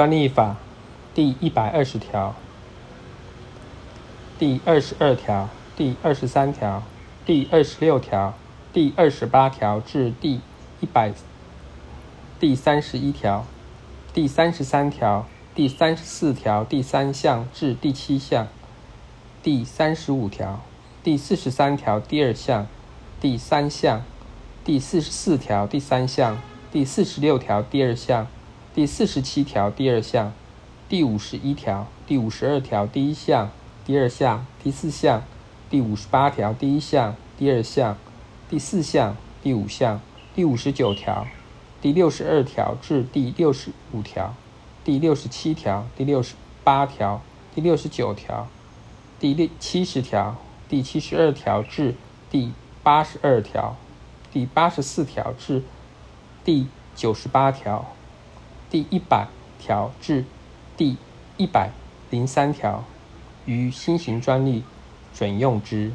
专利法第一百二十条、第二十二条、第二十三条、第二十六条、第二十八条至第一百、第三十一条、第三十三条、第三十四条第三项至第七项、第三十五条、第四十三条第二项、第三项、第四十四条第三项、第四十六条第二项。第四十七条第二项、第五十一条、第五十二条第一项、第二项、第四项、第五十八条第一项、第二项、第四项、第五项、第五十九条、第六十二条至第六十五条、第六十七条、第六十八条、第六十九条、第六七十条、第七十二条至第八十二条、第八十四条至第九十八条。第一百条至第一百零三条，于新型专利准用之。